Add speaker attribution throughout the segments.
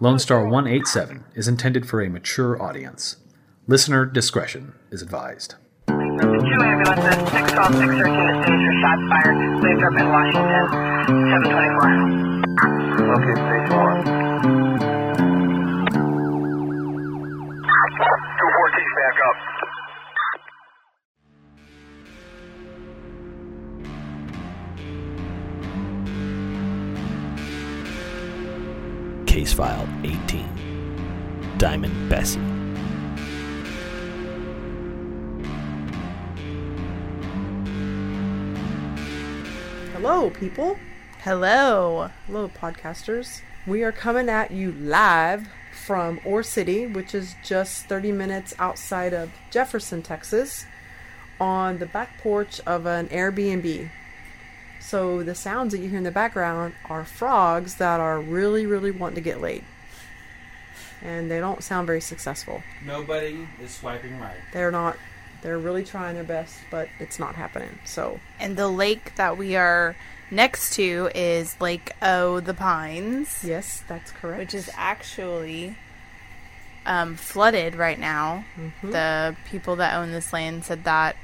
Speaker 1: Lone Star 187 is intended for a mature audience. Listener discretion is advised.
Speaker 2: Two ambulances, 612, 613 to stage for shots fired. Lathrop in Washington, 724.
Speaker 3: Okay, station 4.
Speaker 4: Case File 18 Diamond Bessie.
Speaker 5: Hello, people.
Speaker 6: Hello.
Speaker 5: Hello, podcasters. We are coming at you live from Ore City, which is just 30 minutes outside of Jefferson, Texas, on the back porch of an Airbnb. So, the sounds that you hear in the background are frogs that are really, really wanting to get laid. And they don't sound very successful.
Speaker 7: Nobody is swiping right.
Speaker 5: They're not, they're really trying their best, but it's not happening. So,
Speaker 6: And the lake that we are next to is Lake O the Pines,
Speaker 5: yes, that's correct.
Speaker 6: which is actually um, flooded right now.
Speaker 5: Mhm.
Speaker 6: The people that own this land said that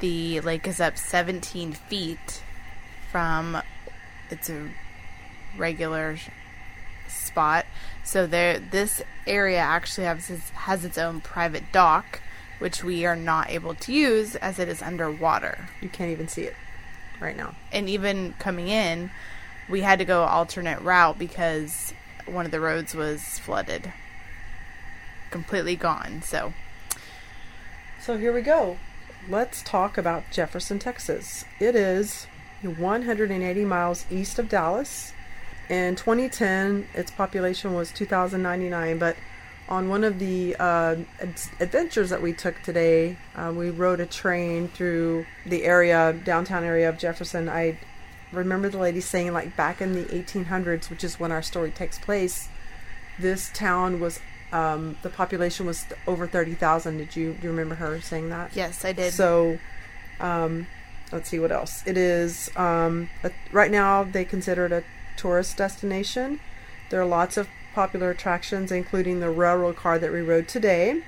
Speaker 6: the lake is up 17 feet from its a regular spot. So there, this area actually has its, has its own private dock, which we are not able to use as it is underwater.
Speaker 5: you can't even see it right now.
Speaker 6: and even coming in, we had to go alternate route because one of the roads was flooded, completely gone. So
Speaker 5: So here we go. Let's talk about Jefferson, Texas. It is 180 miles east of Dallas. In 2010, its population was 2,099. But on one of the uh, ad- adventures that we took today, uh, we rode a train through the area, downtown area of Jefferson. I remember the lady saying, like back in the 1800s, which is when our story takes place, this town was um, the population was over 30,000. Did you do you remember her saying that?
Speaker 6: yes, I did.
Speaker 5: So, um, let's see what else. It is um, a, right now they consider it a tourist destination. There are lots of popular attractions, including the railroad car that we rode today.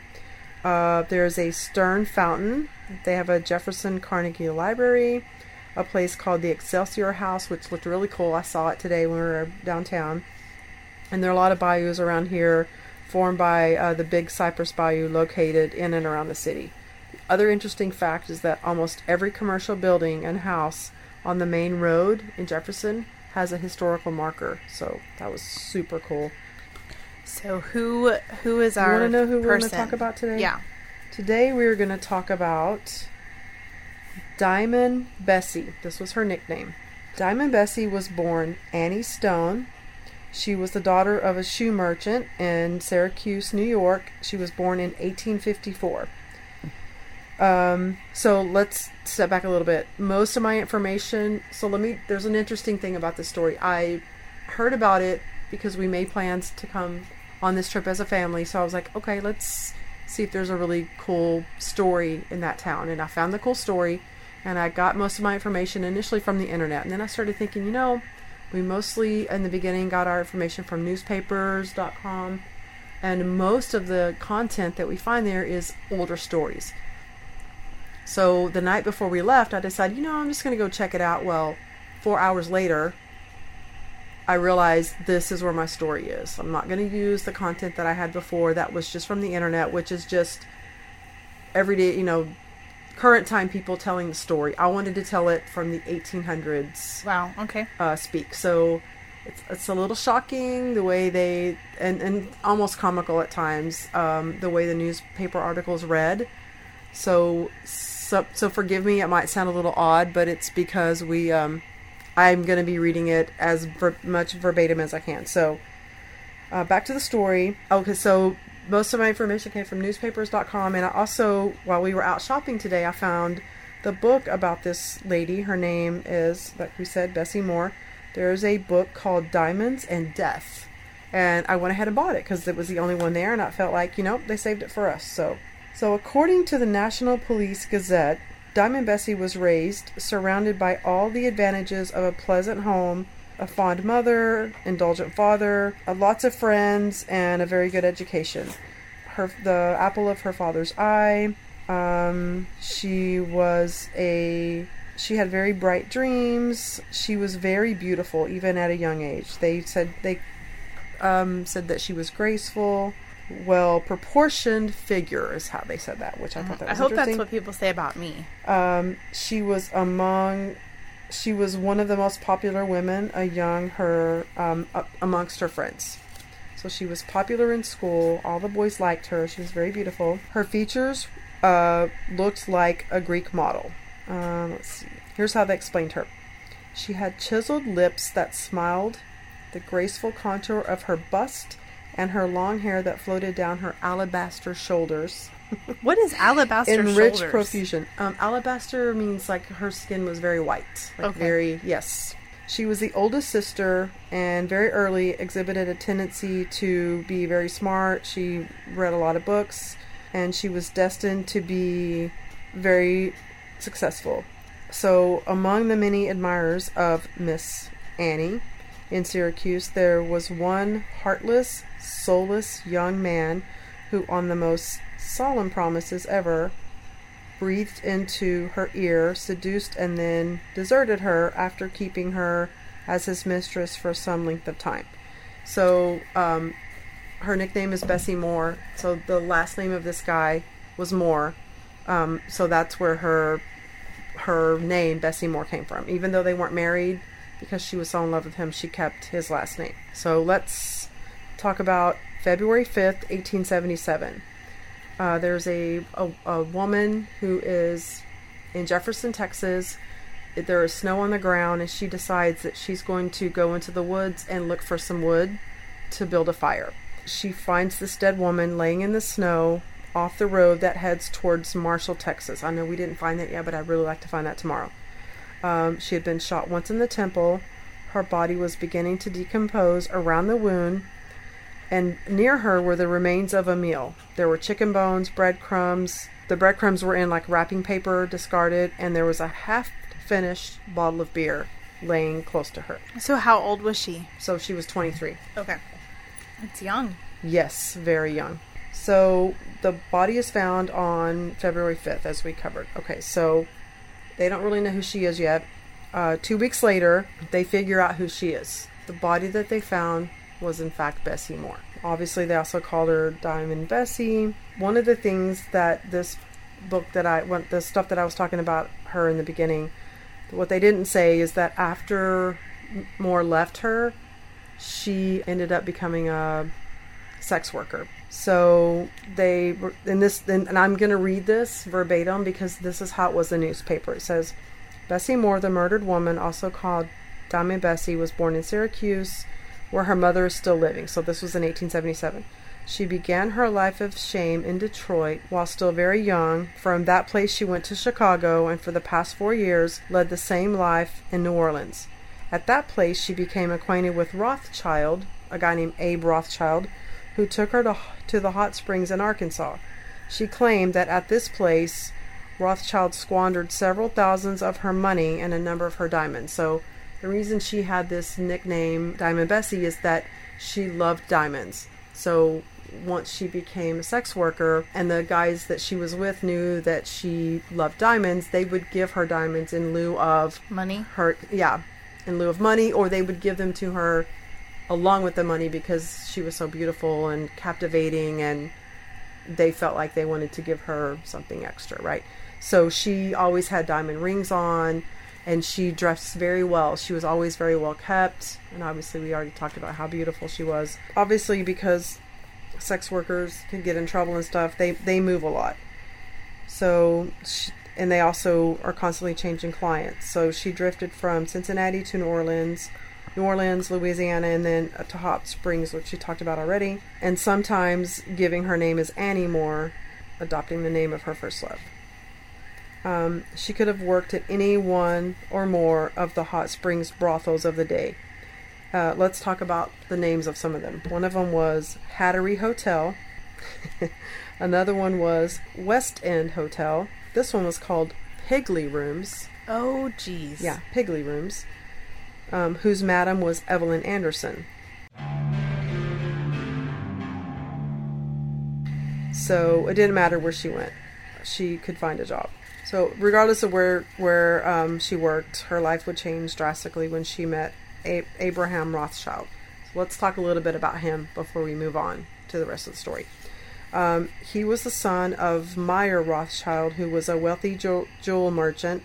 Speaker 5: Uh, there's a Sterne Fountain. They have a Jefferson Carnegie Library, a place called the Excelsior House, which looked really cool. I saw it today when we were downtown. And there are a lot of bayous around here formed by uh, the Big Cypress Bayou located in and around the city. Other interesting fact is that almost every commercial building and house on the main road in Jefferson has a historical marker. So that was super cool.
Speaker 6: so who who is
Speaker 5: You
Speaker 6: our
Speaker 5: want to know who we're going to talk about today?
Speaker 6: Yeah.
Speaker 5: Today we're going to talk about Diamond Bessie. This was her nickname. Diamond Bessie was born Annie Stone. She was the daughter of a shoe merchant in Syracuse, New York. She was born in 1854. Um, so let's step back a little bit. Most of my information, so let me, there's an interesting thing about this story. I heard about it because we made plans to come on this trip as a family. So I was like, okay, let's see if there's a really cool story in that town. And I found the cool story and I got most of my information initially from the internet. And then I started thinking, you know, we mostly in the beginning got our information from newspapers.com. And most of the content that we find there is older stories. So the night before we left, I decided, you know, I'm just going to go check it out. Well, four hours later, I realized this is where my story is. I'm not going to use the content that I had before that was just from the internet, which is just everyday, you know, current time people telling the story. I wanted to tell it from the 1800s
Speaker 6: Wow. Okay.
Speaker 5: uh, speak. So it's, it's a little shocking the way they, and, and almost comical at times, um, the way the newspaper articles read. So, so, so forgive me, it might sound a little odd, but it's because we, um, I'm going to be reading it as ver- much verbatim as I can. So, uh, back to the story. Okay, so most of my information came from newspapers.com, and I also, while we were out shopping today, I found the book about this lady. Her name is, like we said, Bessie Moore. There's a book called Diamonds and Death, and I went ahead and bought it because it was the only one there, and I felt like, you know, they saved it for us. So, so according to the National Police Gazette, Diamond Bessie was raised surrounded by all the advantages of a pleasant home a fond mother, indulgent father, uh, lots of friends, and a very good education. Her the apple of her father's eye. Um, she was a she had very bright dreams. She was very beautiful, even at a young age. They said they um, said that she was graceful, well proportioned figure is how they said that, which I thought that
Speaker 6: I
Speaker 5: was I
Speaker 6: hope that's what people say about me.
Speaker 5: Um, she was among, she was one of the most popular women a young her um, amongst her friends. So she was popular in school. All the boys liked her. She was very beautiful. Her features uh, looked like a Greek model. Um, let's see. Here's how they explained her. She had chiseled lips that smiled, the graceful contour of her bust, and her long hair that floated down her alabaster shoulders
Speaker 6: What is alabaster
Speaker 5: in rich profusion. Um, alabaster means like her skin was very white, like
Speaker 6: Okay.
Speaker 5: very yes. She was the oldest sister and very early exhibited a tendency to be very smart. She read a lot of books and she was destined to be very successful. So, among the many admirers of Miss Annie in Syracuse, there was one heartless, soulless young man who, on the most solemn promises ever, breathed into her ear, seduced, and then deserted her after keeping her as his mistress for some length of time. So, um, her nickname is Bessie Moore. So, the last name of this guy was Moore. Um, so that's where her her name Bessie Moore came from. Even though they weren't married, because she was so in love with him, she kept his last name. So let's talk about February fifth, eighteen seventy seven. Uh, there's a, a a woman who is in Jefferson, Texas. There is snow on the ground, and she decides that she's going to go into the woods and look for some wood to build a fire. She finds this dead woman laying in the snow off the road that heads towards Marshall, Texas. I know we didn't find that yet, but I'd really like to find that tomorrow. Um, she had been shot once in the temple. Her body was beginning to decompose around the wound, and near her were the remains of a meal. There were chicken bones, breadcrumbs. The breadcrumbs were in like wrapping paper, discarded, and there was a half finished bottle of beer laying close to her.
Speaker 6: So how old was she?
Speaker 5: So she was 23.
Speaker 6: Okay. It's young.
Speaker 5: Yes, very young. So the body is found on February 5th, as we covered. Okay, so they don't really know who she is yet. Uh, two weeks later, they figure out who she is. The body that they found was, in fact, Bessie Moore. Obviously, they also called her Diamond Bessie. One of the things that this book that I, what the stuff that I was talking about her in the beginning, what they didn't say is that after Moore left her, she ended up becoming a sex worker. So they were in this, and I'm going to read this verbatim because this is how it was in the newspaper. It says, Bessie Moore, the murdered woman, also called Diamond Bessie, was born in Syracuse, where her mother is still living. So this was in 1877. She began her life of shame in Detroit while still very young. From that place, she went to Chicago and for the past four years led the same life in New Orleans. At that place, she became acquainted with Rothschild, a guy named Abe Rothschild, who took her to, to the hot springs in Arkansas. She claimed that at this place, Rothschild squandered several thousands of her money and a number of her diamonds. So, the reason she had this nickname, Diamond Bessie, is that she loved diamonds. So, once she became a sex worker and the guys that she was with knew that she loved diamonds, they would give her diamonds in lieu of
Speaker 6: Money.
Speaker 5: her yeah in lieu of money or they would give them to her along with the money because she was so beautiful and captivating and they felt like they wanted to give her something extra right so she always had diamond rings on and she dressed very well she was always very well kept and obviously we already talked about how beautiful she was obviously because sex workers can get in trouble and stuff they they move a lot so, she, and they also are constantly changing clients. So she drifted from Cincinnati to New Orleans, New Orleans, Louisiana, and then uh, to Hot Springs, which she talked about already. And sometimes giving her name as Annie Moore, adopting the name of her first love. Um, she could have worked at any one or more of the Hot Springs brothels of the day. Uh, let's talk about the names of some of them. One of them was Hattery Hotel. Another one was West End Hotel. This one was called Piggly Rooms.
Speaker 6: Oh, jeez.
Speaker 5: Yeah, Piggly Rooms. um, whose madam was Evelyn Anderson. So it didn't matter where she went; she could find a job. So regardless of where where um, she worked, her life would change drastically when she met a- Abraham Rothschild. So let's talk a little bit about him before we move on to the rest of the story. Um, he was the son of Meyer Rothschild, who was a wealthy jewel, merchant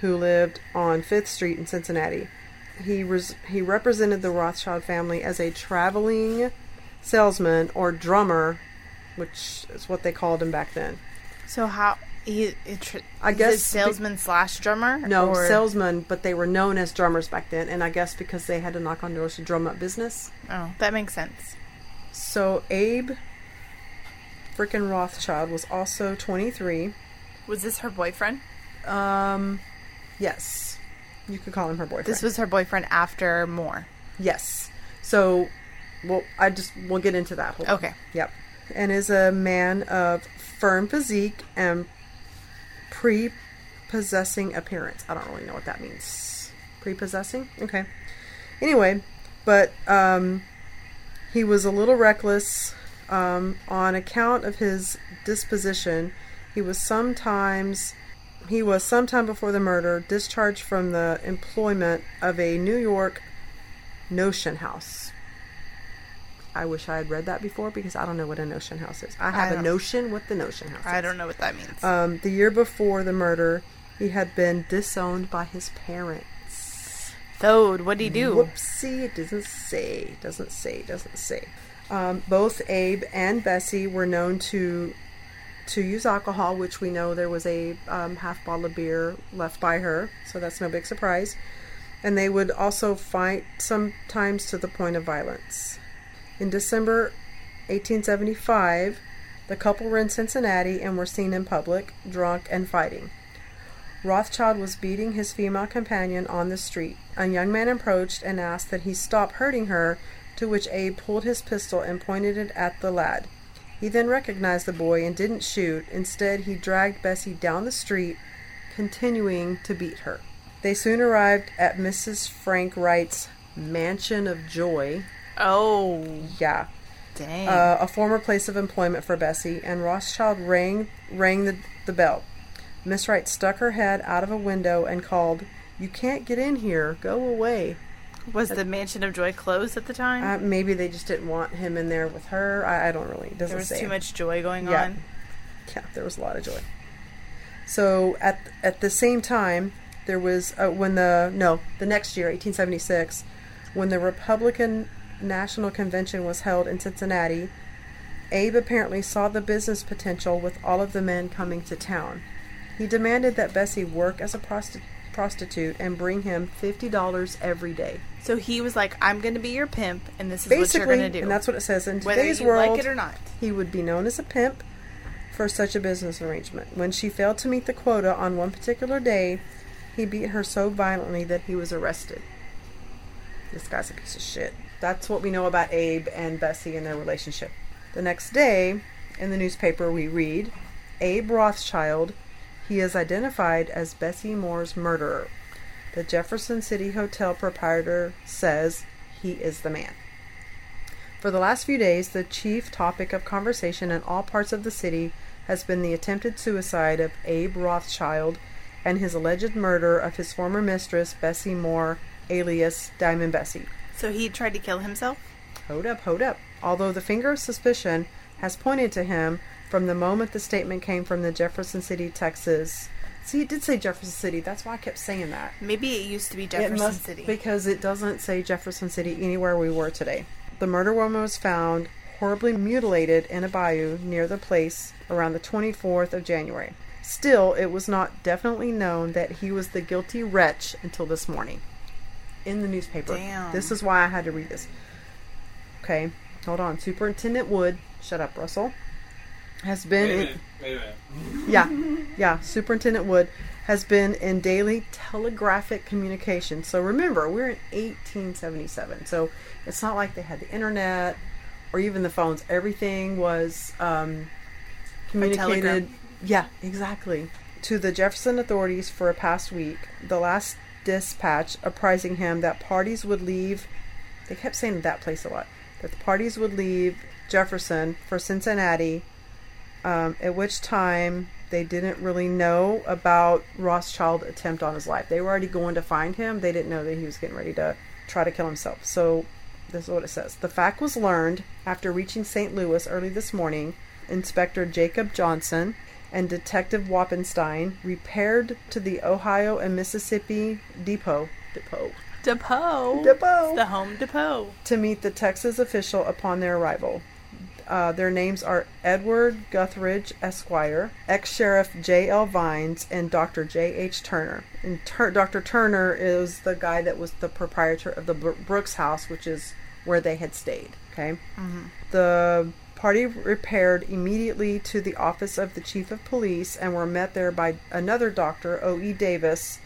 Speaker 5: who lived on Fifth Street in Cincinnati. He res- he represented the Rothschild family as a traveling salesman or drummer, which is what they called him back then.
Speaker 6: So how he? It, tr-
Speaker 5: I guess
Speaker 6: salesman slash drummer.
Speaker 5: No,
Speaker 6: or-
Speaker 5: salesmen, but they were known as drummers back then, and I guess because they had to knock on doors to drum up business.
Speaker 6: Oh, that makes sense.
Speaker 5: So Abe frickin' Rothschild was also 23.
Speaker 6: Was this her boyfriend?
Speaker 5: Um, yes, you could call him her boyfriend.
Speaker 6: This was her boyfriend after Moore.
Speaker 5: yes. So, well, I just we'll get into that. Hold on.
Speaker 6: Okay.
Speaker 5: Yep. And is a man of firm physique and prepossessing appearance. I don't really know what that means. Prepossessing? Okay. Anyway, but um, he was a little reckless um, on account of his disposition. He was sometimes he was sometime before the murder discharged from the employment of a New York notion house. I wish I had read that before because I don't know what a notion house is. I have a notion what the notion house is.
Speaker 6: I don't know what that means.
Speaker 5: Um, the year before the murder, he had been disowned by his parents.
Speaker 6: Thode, what'd he do?
Speaker 5: Whoopsie, it doesn't say. Doesn't say. Doesn't say. Um, both Abe and Bessie were known to to use alcohol, which we know there was a um, half bottle of beer left by her, so that's no big surprise. And they would also fight sometimes to the point of violence. In December 1875, the couple were in Cincinnati and were seen in public, drunk and fighting. Rothschild was beating his female companion on the street. A young man approached and asked that he stop hurting her, to which Abe pulled his pistol and pointed it at the lad. He then recognized the boy and didn't shoot. Instead, he dragged Bessie down the street, continuing to beat her. They soon arrived at Mrs. Frank Wright's Mansion of Joy.
Speaker 6: Oh,
Speaker 5: Yeah,
Speaker 6: dang.
Speaker 5: uh, a former place of employment for Bessie, and Rothschild rang rang the, the bell. Miss Wright stuck her head out of a window and called, "You can't get in here. Go away."
Speaker 6: was the Mansion of Joy closed at the time?
Speaker 5: Uh, maybe they just didn't want him in there with her. I, I don't really. It doesn't
Speaker 6: there was
Speaker 5: say.
Speaker 6: too much joy going
Speaker 5: Yeah.
Speaker 6: on.
Speaker 5: Yeah, there was a lot of joy. So at at the same time, there was uh, when the no the next year, 1876, when the Republican National Convention was held in Cincinnati. Abe apparently saw the business potential with all of the men coming to town. He demanded that Bessie work as a prosti- prostitute and bring him fifty dollars every day.
Speaker 6: So he was like, "I'm going to be your pimp, and this is what you're going to do."
Speaker 5: and that's what it says in
Speaker 6: whether
Speaker 5: today's
Speaker 6: you
Speaker 5: world.
Speaker 6: like it or not.
Speaker 5: He would be known as a pimp for such a business arrangement. When she failed to meet the quota on one particular day, he beat her so violently that he was arrested. This guy's a piece of shit. That's what we know about Abe and Bessie and their relationship. The next day, in the newspaper, we read Abe Rothschild. He is identified as Bessie Moore's murderer. The Jefferson City Hotel proprietor says he is the man. For the last few days, the chief topic of conversation in all parts of the city has been the attempted suicide of Abe Rothschild and his alleged murder of his former mistress, Bessie Moore, alias Diamond Bessie.
Speaker 6: So he tried to kill himself.
Speaker 5: Hold up, hold up. Although the finger of suspicion has pointed to him from the moment the statement came from the Jefferson City, Texas. See, it did say Jefferson City. That's why I kept saying that.
Speaker 6: Maybe it used to be
Speaker 5: it
Speaker 6: Jefferson
Speaker 5: must
Speaker 6: City.
Speaker 5: because it doesn't say Jefferson City anywhere we were today. The murder woman was found horribly mutilated in a bayou near the place around the 24th of January. Still, it was not definitely known that he was the guilty wretch until this morning. In the newspaper.
Speaker 6: Damn.
Speaker 5: This is why I had to read this. Okay, hold on. Superintendent Wood, shut up, Russell, has been
Speaker 7: Wait a
Speaker 5: in,
Speaker 7: minute. Wait a minute.
Speaker 5: yeah, yeah. Superintendent Wood has been in daily telegraphic communication. So remember, we're in 1877. So it's not like they had the internet or even the phones. Everything was um, communicated. Yeah, exactly. To the Jefferson authorities for a past week. The last dispatch apprising him that parties would leave. They kept saying that place a lot. That the parties would leave Jefferson for Cincinnati, um, at which time they didn't really know about Rothschild attempt on his life. They were already going to find him. They didn't know that he was getting ready to try to kill himself. So this is what it says. The fact was learned after reaching St. Louis early this morning. Inspector Jacob Johnson and Detective Wappenstein repaired to the Ohio and Mississippi depot, depot
Speaker 6: Depot.
Speaker 5: Depot.
Speaker 6: It's the home depot.
Speaker 5: to meet the Texas official upon their arrival. Uh, their names are Edward Guthridge, Esquire, ex Sheriff J.L. Vines, and Dr. J.H. Turner. And Tur- Dr. Turner is the guy that was the proprietor of the Bro- Brooks house, which is where they had stayed. Okay. The party repaired immediately to the office of the chief of police and were met there by another doctor, O.E. Davis,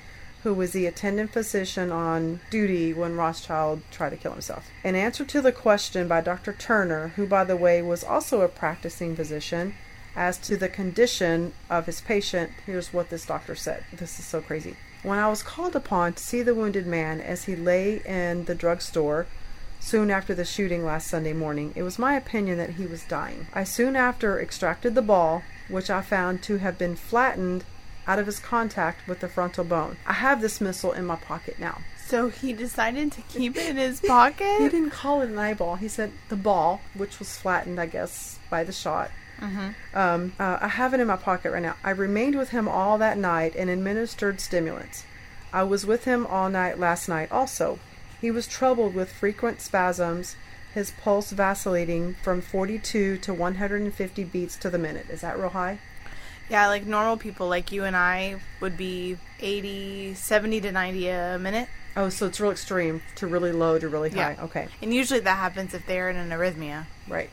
Speaker 5: who was the attendant physician on duty when Rothschild tried to kill himself. In answer to the question by Dr. Turner, who, by the way, was also a practicing physician, as to the condition of his patient, here's what this doctor said. This is so crazy. When I was called upon to see the wounded man as he lay in the drugstore, soon after the shooting last Sunday morning, it was my opinion that he was dying. I soon after extracted the ball, which I found to have been flattened out of his contact with the frontal bone. I have this missile in my pocket now.
Speaker 6: So he decided to keep it in his pocket?
Speaker 5: He didn't call it an eyeball. He said the ball, which was flattened, I guess, by the shot. Um, uh, I have it in my pocket right now. I remained with him all that night and administered stimulants. I was with him all night last night also. He was troubled with frequent spasms, his pulse vacillating from 42 to 150 beats to the minute. Is that real high?
Speaker 6: Yeah, like normal people like you and I would be 80, 70 to 90 a minute.
Speaker 5: Oh, so it's real extreme to really low to really
Speaker 6: Yeah.
Speaker 5: high. Okay,
Speaker 6: And usually that happens if they're in an arrhythmia.
Speaker 5: right.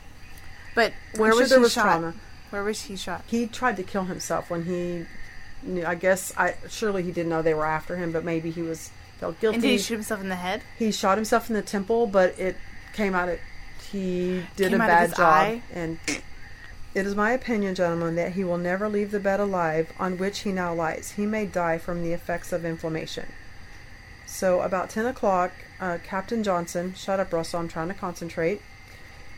Speaker 6: But where
Speaker 5: I'm sure
Speaker 6: was
Speaker 5: there
Speaker 6: he
Speaker 5: was
Speaker 6: shot?
Speaker 5: trauma.
Speaker 6: Where was he shot?
Speaker 5: he tried to kill himself when he knew, I guess I surely he didn't know they were after him, but maybe he was felt guilty.
Speaker 6: And did he shoot himself in the head?
Speaker 5: He shot himself in the temple, but it came out. It he did
Speaker 6: Came
Speaker 5: a bad job,
Speaker 6: eye?
Speaker 5: and it is my opinion, gentlemen, that he will never leave the bed alive on which he now lies. He may die from the effects of inflammation. So about ten o'clock, uh, Captain Johnson, shut up, Russell. I'm trying to concentrate.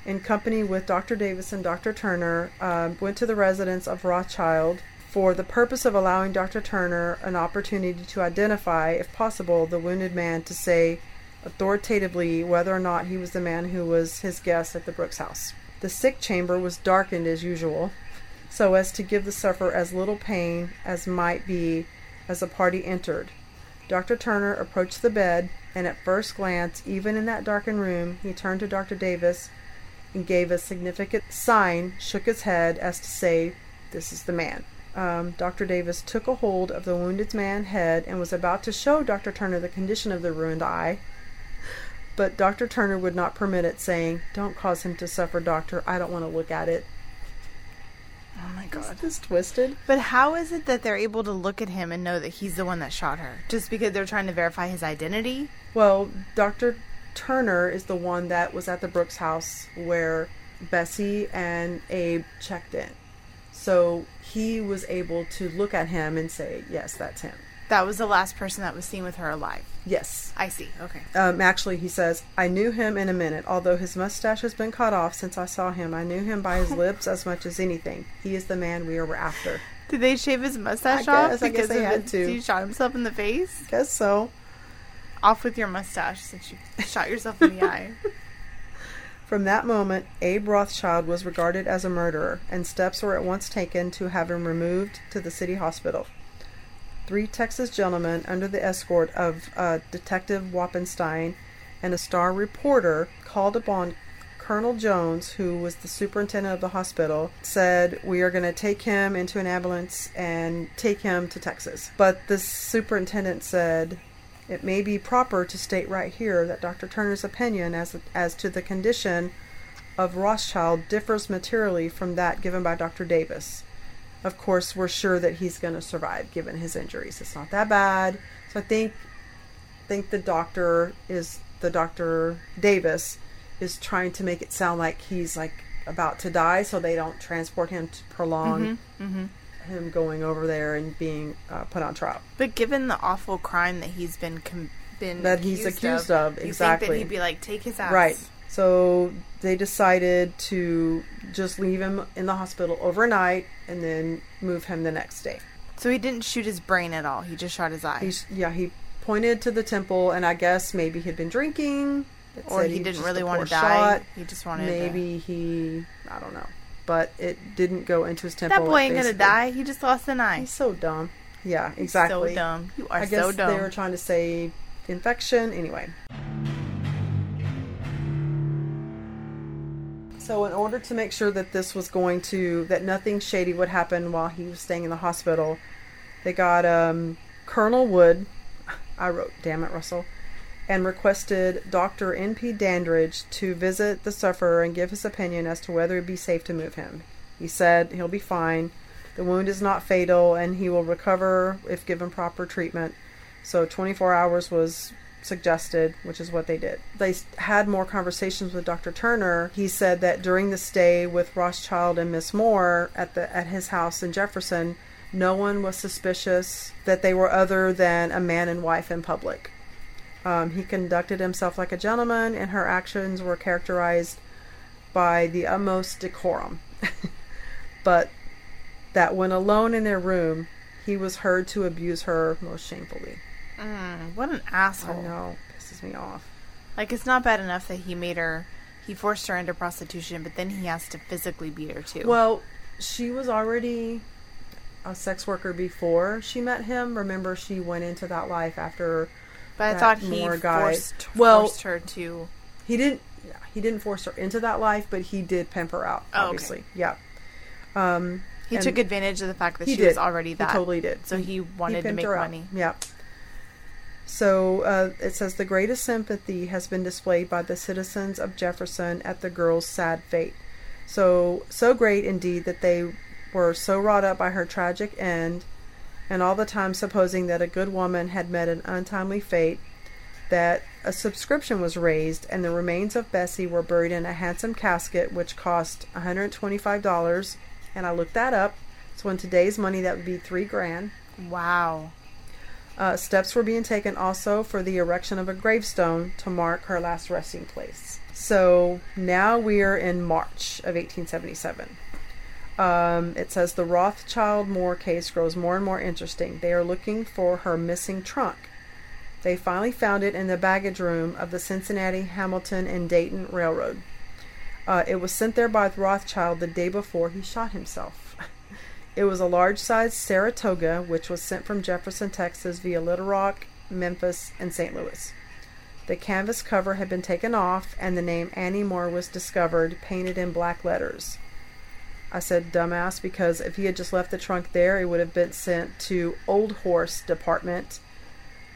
Speaker 5: In company with Dr. Davis and Dr. Turner, um, went to the residence of Rothschild for the purpose of allowing Dr. Turner an opportunity to identify, if possible, the wounded man to say authoritatively whether or not he was the man who was his guest at the Brooks house. The sick chamber was darkened as usual, so as to give the sufferer as little pain as might be as the party entered. Dr. Turner approached the bed, and at first glance, even in that darkened room, he turned to Dr. Davis and gave a significant sign, shook his head as to say, This is the man. Um, Dr. Davis took a hold of the wounded man's head and was about to show Dr. Turner the condition of the ruined eye. But Dr. Turner would not permit it, saying, Don't cause him to suffer, doctor. I don't want to look at it.
Speaker 6: Oh my god.
Speaker 5: This twisted.
Speaker 6: But how is it that they're able to look at him and know that he's the one that shot her? Just because they're trying to verify his identity?
Speaker 5: Well, Dr. Turner is the one that was at the Brooks house where Bessie and Abe checked in. So he was able to look at him and say, Yes, that's him.
Speaker 6: That was the last person that was seen with her alive.
Speaker 5: Yes.
Speaker 6: I see. Okay.
Speaker 5: Um, actually, he says, I knew him in a minute. Although his mustache has been cut off since I saw him, I knew him by his lips as much as anything. He is the man we were after.
Speaker 6: Did they shave his mustache
Speaker 5: I
Speaker 6: off
Speaker 5: guess- I guess
Speaker 6: because
Speaker 5: they had to.
Speaker 6: He shot himself in the face.
Speaker 5: Guess so.
Speaker 6: Off with your mustache since you shot yourself in the eye.
Speaker 5: From that moment, Abe Rothschild was regarded as a murderer, and steps were at once taken to have him removed to the city hospital. Three Texas gentlemen, under the escort of uh, Detective Wappenstein and a star reporter, called upon Colonel Jones, who was the superintendent of the hospital, said, We are going to take him into an ambulance and take him to Texas. But the superintendent said, it may be proper to state right here that Dr. Turner's opinion as, as to the condition of Rothschild differs materially from that given by Dr. Davis. Of course, we're sure that he's going to survive given his injuries. It's not that bad. So I think think the doctor is the Dr. Davis is trying to make it sound like he's like about to die so they don't transport him to prolong mm-hmm. Mm-hmm. Him going over there and being uh, put on trial.
Speaker 6: But given the awful crime that he's been com- been
Speaker 5: That he's accused of,
Speaker 6: you think
Speaker 5: exactly.
Speaker 6: that he'd be like, take his ass.
Speaker 5: Right. So they decided to just leave him in the hospital overnight and then move him the next day.
Speaker 6: So he didn't shoot his brain at all. He just shot his eye.
Speaker 5: He's yeah, he pointed to the temple and I guess maybe he'd been drinking.
Speaker 6: Or
Speaker 5: said
Speaker 6: he didn't really want to die.
Speaker 5: shot.
Speaker 6: He just wanted to.
Speaker 5: Maybe he I don't know. But it didn't go into his temple.
Speaker 6: That boy ain't gonna die. He just lost an eye.
Speaker 5: He's so dumb. Yeah, exactly.
Speaker 6: So dumb. You are
Speaker 5: I guess
Speaker 6: so dumb.
Speaker 5: they were trying to say infection. Anyway. So, in order to make sure that this was going to, that nothing shady would happen while he was staying in the hospital, they got um, Colonel Wood, I wrote, damn it, Russell, and requested Dr. N.P. Dandridge to visit the sufferer and give his opinion as to whether it'd be safe to move him. He said he'll be fine. The wound is not fatal and he will recover if given proper treatment. So 24 hours was suggested, which is what they did. They had more conversations with Dr. Turner. He said that during the stay with Rothschild and Miss Moore at the at his house in Jefferson, no one was suspicious that they were other than a man and wife in public. Um, he conducted himself like a gentleman, and her actions were characterized by the utmost decorum. but that when alone in their room, he was heard to abuse her most shamefully.
Speaker 6: Mm, what an asshole!
Speaker 5: I know, pisses me off.
Speaker 6: Like it's not bad enough that he made her, he forced her into prostitution, but then he has to physically beat her too.
Speaker 5: Well, she was already a sex worker before she met him. Remember, she went into that life after
Speaker 6: but I thought he
Speaker 5: Moore guy-
Speaker 6: forced,
Speaker 5: Well-
Speaker 6: forced her to.
Speaker 5: he didn't. Yeah, he didn't force her into that life, but he did pimp her out.
Speaker 6: Oh, okay.
Speaker 5: Obviously, yeah. Um,
Speaker 6: He took advantage of the fact that
Speaker 5: he
Speaker 6: she
Speaker 5: did.
Speaker 6: was already
Speaker 5: He
Speaker 6: that.
Speaker 5: totally did.
Speaker 6: So he wanted to make money.
Speaker 5: Yeah. So uh, it says the greatest sympathy has been displayed by the citizens of Jefferson at the girl's sad fate. So so great indeed that they were so wrought up by her tragic end, and all the time supposing that a good woman had met an untimely fate, that a subscription was raised and the remains of Bessie were buried in a handsome casket which cost $125 and I looked that up. So in today's money that would be 3 grand.
Speaker 6: Wow.
Speaker 5: Uh, steps were being taken also for the erection of a gravestone to mark her last resting place. So now we are in March of 1877. Um, it says the Rothschild Moore case grows more and more interesting. They are looking for her missing trunk. They finally found it in the baggage room of the Cincinnati, Hamilton, and Dayton Railroad. Uh, it was sent there by Rothschild the day before he shot himself. It was a large sized Saratoga, which was sent from Jefferson, Texas via Little Rock, Memphis, and St. Louis. The canvas cover had been taken off, and the name Annie Moore was discovered, painted in black letters. I said dumbass because if he had just left the trunk there, it would have been sent to Old Horse Department,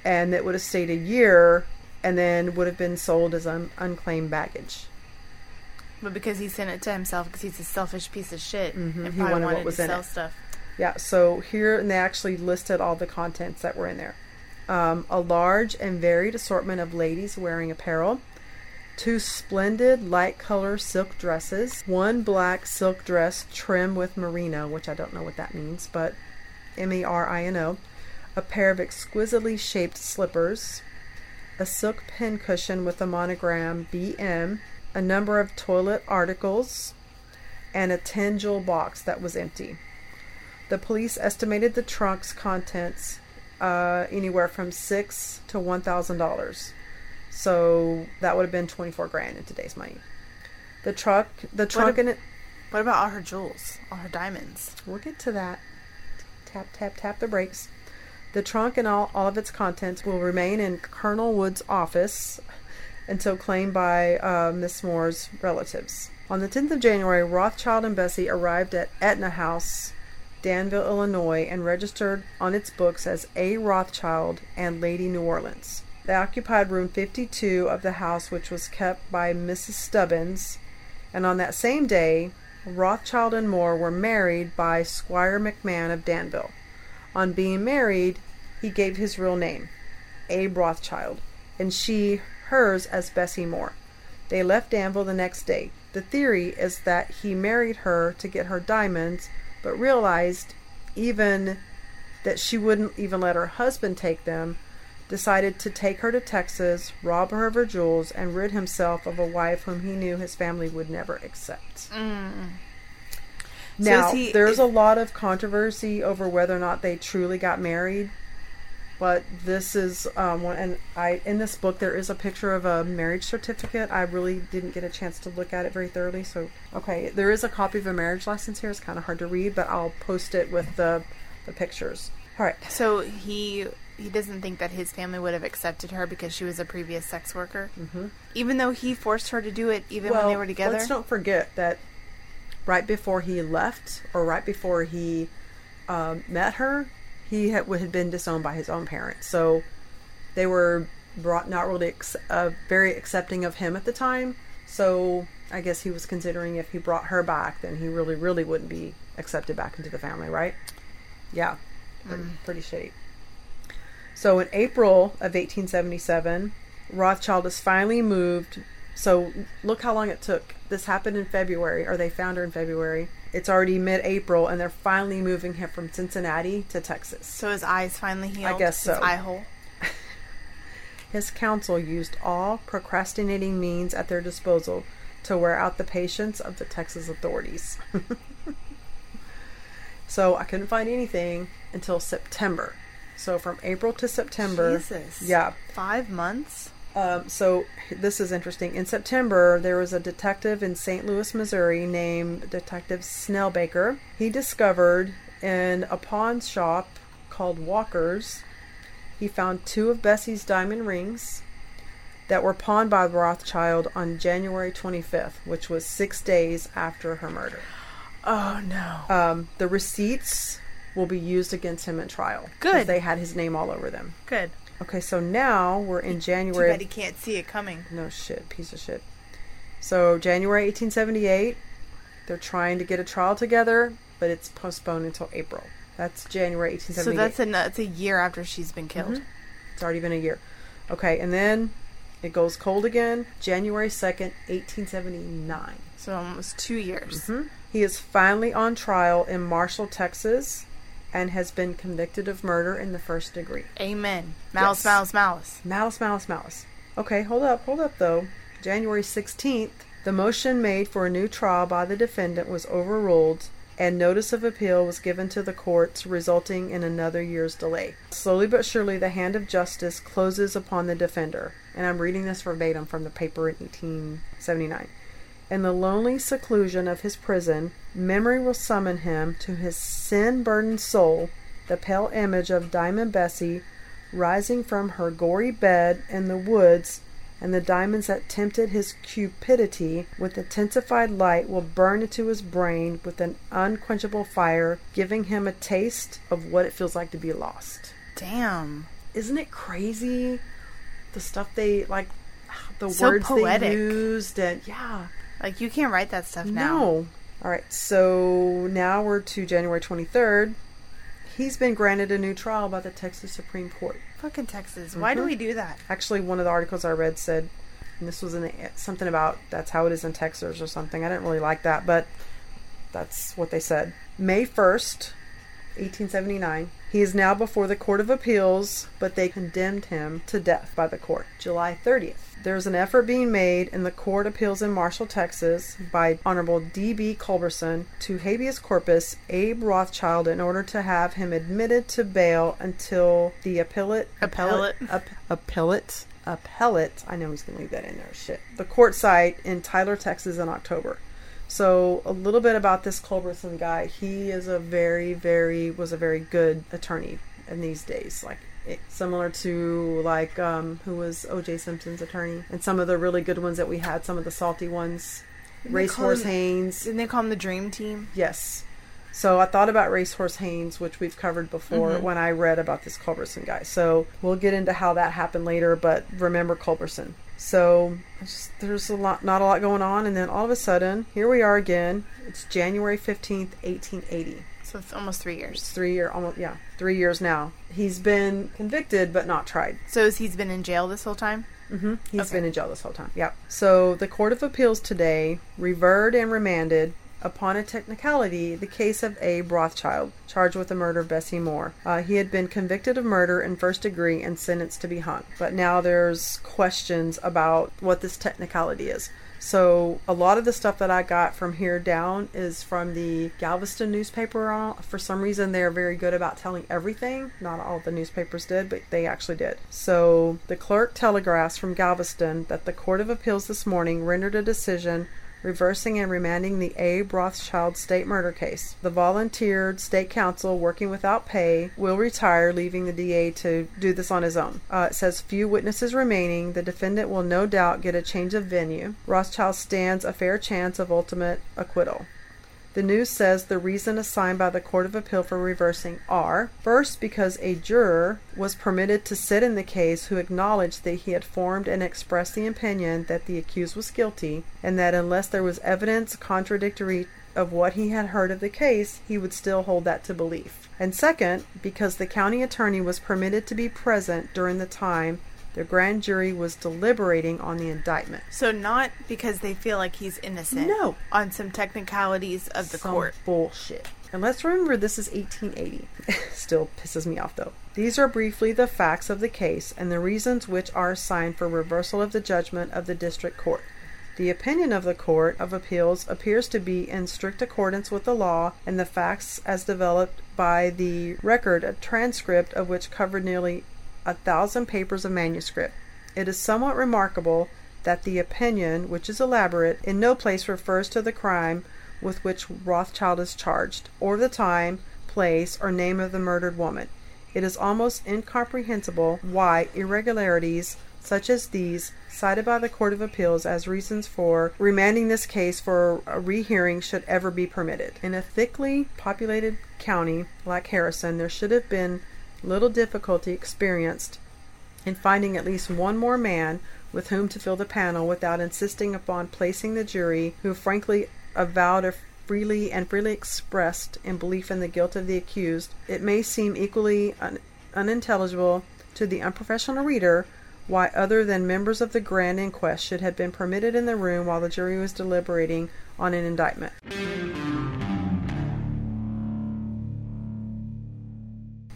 Speaker 5: and it would have stayed a year, and then would have been sold as un- unclaimed baggage.
Speaker 6: But because he sent it to himself, because he's a selfish piece of shit,
Speaker 5: Mhm,
Speaker 6: and
Speaker 5: he
Speaker 6: probably
Speaker 5: wanted what was
Speaker 6: to
Speaker 5: in
Speaker 6: sell
Speaker 5: it.
Speaker 6: stuff.
Speaker 5: Yeah, so here, and they actually listed all the contents that were in there. Um, a large and varied assortment of ladies wearing apparel, two splendid light color silk dresses, one black silk dress trimmed with merino, which I don't know what that means, but M E R I N O, a pair of exquisitely shaped slippers, a silk pin cushion with the monogram BM, a number of toilet articles, and a 10 jewel box that was empty. The police estimated the trunk's contents uh, anywhere from six to one thousand dollars. So that would have been twenty four grand in today's money. The truck, the trunk,
Speaker 6: if-
Speaker 5: in it.
Speaker 6: What about all her jewels, all her diamonds?
Speaker 5: We'll get to that. Tap tap tap the brakes. The trunk and all, all of its contents will remain in Colonel Wood's office until claimed by uh, Miss Moore's relatives. On the 10th of January, Rothschild and Bessie arrived at Etna House, Danville, Illinois, and registered on its books as A. Rothschild and Lady New Orleans. They occupied room 52 of the house, which was kept by Mrs. Stubbins, and on that same day, Rothschild and Moore were married by Squire McMahon of Danville. On being married, he gave his real name, Abe Rothschild, and she hers as Bessie Moore. They left Danville the next day. The theory is that he married her to get her diamonds, but realized even that she wouldn't even let her husband take them, decided to take her to Texas, rob her of her jewels, and rid himself of a wife whom he knew his family would never accept. Now,
Speaker 6: is he-
Speaker 5: there's a lot of controversy over whether or not they truly got married, but this is um, one. And I in this book there is a picture of a marriage certificate. I really didn't get a chance to look at it very thoroughly. So, okay, there is a copy of a marriage license here. It's kind of hard to read, but I'll post it with the the pictures. All right.
Speaker 6: So he he doesn't think that his family would have accepted her because she was a previous sex worker, mm-hmm. even though he forced her to do it even when they were together.
Speaker 5: Let's not forget that right before he left, or right before he um, met her, he had, had been disowned by his own parents. So they were brought not really ex- uh, very accepting of him at the time. So I guess he was considering if he brought her back, then he really, really wouldn't be accepted back into the family, right? Yeah, pretty, pretty shitty. So in April of 1877, Rothschild is finally moved. So look how long it took. This happened in February, or they found her in February. It's already mid-April, and they're finally moving him from Cincinnati to Texas.
Speaker 6: so his eyes finally healed.
Speaker 5: I
Speaker 6: guess
Speaker 5: so.
Speaker 6: His eye hole.
Speaker 5: His counsel used all procrastinating means at their disposal to wear out the patience of the Texas authorities. so I couldn't find anything until September. So from April to September.
Speaker 6: Jesus.
Speaker 5: Yeah.
Speaker 6: Five months.
Speaker 5: Um, so this is interesting. In September, there was a detective in St. Louis, Missouri, named Detective Snellbaker. He discovered in a pawn shop called Walker's, he found two of Bessie's diamond rings that were pawned by Rothschild on January 25th, which was six days after her murder.
Speaker 6: Oh no.
Speaker 5: Um, the receipts will be used against him at trial.
Speaker 6: Good.
Speaker 5: They had his name all over them.
Speaker 6: Good.
Speaker 5: Okay, so now we're in
Speaker 6: Too
Speaker 5: January.
Speaker 6: bad he can't see it coming.
Speaker 5: No shit, piece of shit. So January 1878, they're trying to get a trial together, but it's postponed until April. That's January 1878.
Speaker 6: So
Speaker 5: 1878.
Speaker 6: that's a that's a year after she's been killed.
Speaker 5: Mm-hmm. It's already been a year. Okay, and then it goes cold again, January 2nd, 1879.
Speaker 6: So almost two years.
Speaker 5: Mm-hmm. He is finally on trial in Marshall, Texas, and has been convicted of murder in the first degree.
Speaker 6: Amen. Malice,
Speaker 5: Yes.
Speaker 6: malice, malice.
Speaker 5: Malice, malice, malice. Okay, hold up, hold up though. January 16th, the motion made for a new trial by the defendant was overruled and notice of appeal was given to the courts, resulting in another year's delay. Slowly but surely, the hand of justice closes upon the defender. And I'm reading this verbatim from the paper in 1879. In the lonely seclusion of his prison, memory will summon him to his sin burdened soul the pale image of Diamond Bessie rising from her gory bed in the woods, and the diamonds that tempted his cupidity with intensified light will burn into his brain with an unquenchable fire, giving him a taste of what it feels like to be lost.
Speaker 6: Damn.
Speaker 5: Isn't it crazy? The stuff they like, the
Speaker 6: So
Speaker 5: words
Speaker 6: poetic.
Speaker 5: they used, and yeah.
Speaker 6: Like you can't write that stuff now.
Speaker 5: No. All right, so now we're to January 23rd. He's been granted a new trial by the Texas Supreme Court.
Speaker 6: Fucking Texas. Why do
Speaker 5: Mhm.
Speaker 6: we do that?
Speaker 5: Actually, one of the articles I read said, and this was in the, something about that's how it is in Texas or something. I didn't really like that, but that's what they said. May 1st, 1879. He is now before the Court of Appeals, but they condemned him to death by the court. July 30th. There's an effort being made in the Court of Appeals in Marshall, Texas by Honorable D.B. Culberson to habeas corpus Abe Rothschild in order to have him admitted to bail until the appellate
Speaker 6: Appellate.
Speaker 5: Ap- appellate appellate I know he's gonna leave that in there shit the court site in Tyler Texas in October so a little bit about this Culberson guy he is a very very was a very good attorney in these days like similar to like um, who was OJ Simpson's attorney and some of the really good ones that we had some of the salty ones
Speaker 6: Didn't
Speaker 5: Racehorse
Speaker 6: him-
Speaker 5: Haynes
Speaker 6: Didn't they call him the Dream Team?
Speaker 5: Yes. So I thought about Racehorse Haynes, which we've covered before
Speaker 6: Mm-hmm.
Speaker 5: when I read about this Culberson guy. So we'll get into how that happened later, but remember Culberson. So just, there's a lot, not a lot going on, and then all of a sudden, here we are again. It's January fifteenth, eighteen eighty.
Speaker 6: So it's almost three years.
Speaker 5: It's three year, almost yeah, three years now. He's been convicted but not tried.
Speaker 6: So he's been in jail this whole time?
Speaker 5: Mm-hmm. He's
Speaker 6: Okay.
Speaker 5: been in jail this whole time. Yep. So the Court of Appeals today revered and remanded upon a technicality, the case of Abe Rothschild, charged with the murder of Bessie Moore. Uh, he had been convicted of murder in first degree and sentenced to be hung. But now there's questions about what this technicality is. So a lot of the stuff that I got from here down is from the Galveston newspaper. For some reason, they're very good about telling everything. Not all the newspapers did, but they actually did. So the clerk telegraphs from Galveston that the Court of Appeals this morning rendered a decision reversing and remanding the Abe Rothschild state murder case. The volunteered state counsel, working without pay, will retire, leaving the DA to do this on his own. Uh, it says few witnesses remaining. The defendant will no doubt get a change of venue. Rothschild stands a fair chance of ultimate acquittal. The news says the reason assigned by the Court of Appeal for reversing are first, because a juror was permitted to sit in the case who acknowledged that he had formed and expressed the opinion that the accused was guilty, and that unless there was evidence contradictory of what he had heard of the case, he would still hold that to belief. And second, because the county attorney was permitted to be present during the time the grand jury was deliberating on the indictment.
Speaker 6: So not because they feel like he's innocent.
Speaker 5: No.
Speaker 6: On some technicalities of the
Speaker 5: Some
Speaker 6: court.
Speaker 5: Bullshit. And let's remember this is 1880. Still pisses me off though. These are briefly the facts of the case and the reasons which are assigned for reversal of the judgment of the district court. The opinion of the Court of Appeals appears to be in strict accordance with the law and the facts as developed by the record, a transcript of which covered nearly a thousand papers of manuscript. It is somewhat remarkable that the opinion, which is elaborate, in no place refers to the crime with which Rothschild is charged, or the time, place, or name of the murdered woman. It is almost incomprehensible why irregularities such as these, cited by the Court of Appeals as reasons for remanding this case for a rehearing, should ever be permitted. In a thickly populated county like Harrison, there should have been little difficulty experienced in finding at least one more man with whom to fill the panel without insisting upon placing the jury, who frankly avowed a freely and freely expressed in belief in the guilt of the accused. It may seem equally un- unintelligible to the unprofessional reader why other than members of the grand inquest should have been permitted in the room while the jury was deliberating on an indictment.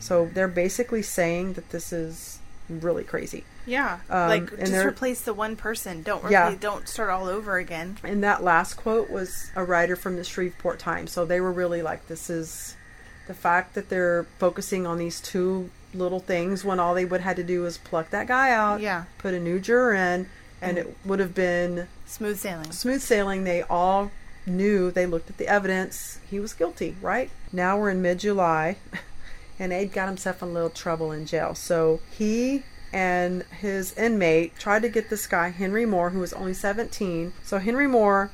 Speaker 5: So they're basically saying that this is really crazy.
Speaker 6: Yeah.
Speaker 5: Um,
Speaker 6: like just replace the one person. Don't
Speaker 5: Yeah.
Speaker 6: don't start all over again.
Speaker 5: And that last quote was a writer from the Shreveport Times. So they were really like, this is the fact that they're focusing on these two little things when all they would had to do was pluck that guy out,
Speaker 6: Yeah.
Speaker 5: put a new juror in, and it would have been
Speaker 6: Smooth sailing.
Speaker 5: smooth sailing. They all knew, they looked at the evidence, he was guilty, right? Now we're in mid July, and Abe got himself in a little trouble in jail. So he and his inmate tried to get this guy, Henry Moore, who was only 17. So Henry Moore,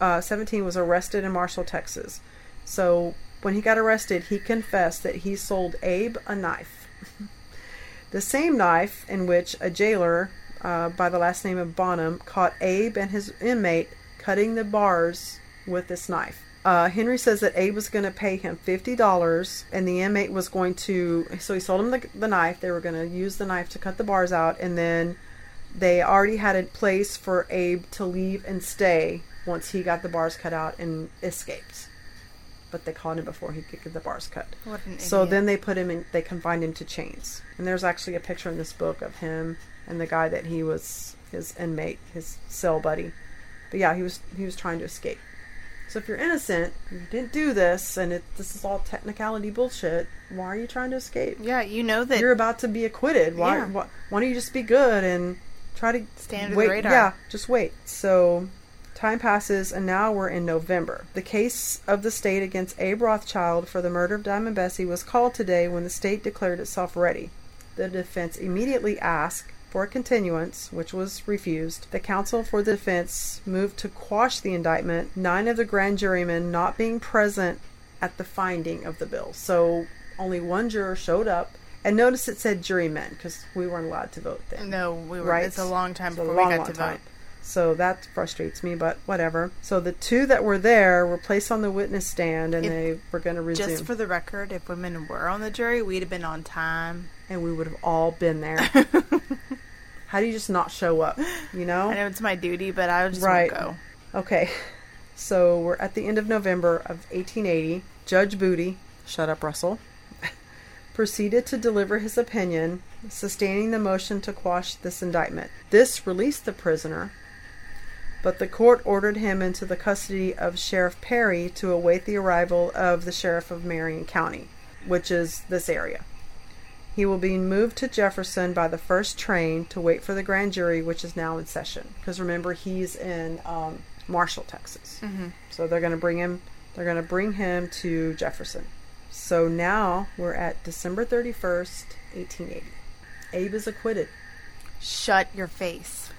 Speaker 5: uh, 17, was arrested in Marshall, Texas. So when he got arrested, he confessed that he sold Abe a knife. the same knife in which a jailer uh, by the last name of Bonham caught Abe and his inmate cutting the bars with this knife. Uh, Henry says that Abe was going to pay him fifty dollars, and the inmate was going to. So he sold him the, the knife. They were going to use the knife to cut the bars out, and then they already had a place for Abe to leave and stay once he got the bars cut out and escaped. But they caught him before he could get the bars cut. So then they put him in, they confined him to chains. And there's actually a picture in this book of him and the guy that he was his inmate, his cell buddy. But yeah, he was he was trying to escape. So if you're innocent, you didn't do this, and it, this is all technicality bullshit. Why are you trying to escape?
Speaker 6: Yeah, you know that
Speaker 5: You're about to be acquitted. Why?
Speaker 6: Yeah.
Speaker 5: Why, why don't you just be good and try to
Speaker 6: stand
Speaker 5: wait?
Speaker 6: radar.
Speaker 5: Yeah, just wait. So time passes, and now we're in November. The case of the state against Abe Rothschild for the murder of Diamond Bessie was called today when the state declared itself ready. The defense immediately asked for a continuance, which was refused. The counsel for the defense moved to quash the indictment, nine of the grand jurymen not being present at the finding of the bill. So only one juror showed up. And notice it said jurymen because we weren't allowed to vote then.
Speaker 6: no, we were.
Speaker 5: Right.
Speaker 6: It's a long time
Speaker 5: It's
Speaker 6: before
Speaker 5: long,
Speaker 6: we got to
Speaker 5: time.
Speaker 6: vote.
Speaker 5: So that frustrates me, but whatever. So the two that were there were placed on the witness stand and
Speaker 6: If-
Speaker 5: they were going to resume.
Speaker 6: Just for the record, if women were on the jury, we'd have been on time.
Speaker 5: And we would have all been there. How do you just not show up? You know?
Speaker 6: I know it's my duty, but I just
Speaker 5: Right.
Speaker 6: won't go.
Speaker 5: Okay. So we're at the end of November of 1880. Judge Booty, shut up, Russell, proceeded to deliver his opinion, sustaining the motion to quash this indictment. This released the prisoner, but the court ordered him into the custody of Sheriff Perry to await the arrival of the Sheriff of Marion County, which is this area. He will be moved to Jefferson by the first train to wait for the grand jury, which is now in session. Because remember, he's in um, Marshall, Texas.
Speaker 6: Mm-hmm.
Speaker 5: So they're going to bring him. They're going to bring him to Jefferson. So now we're at December thirty first, eighteen eighty. Abe is acquitted.
Speaker 6: Shut your face.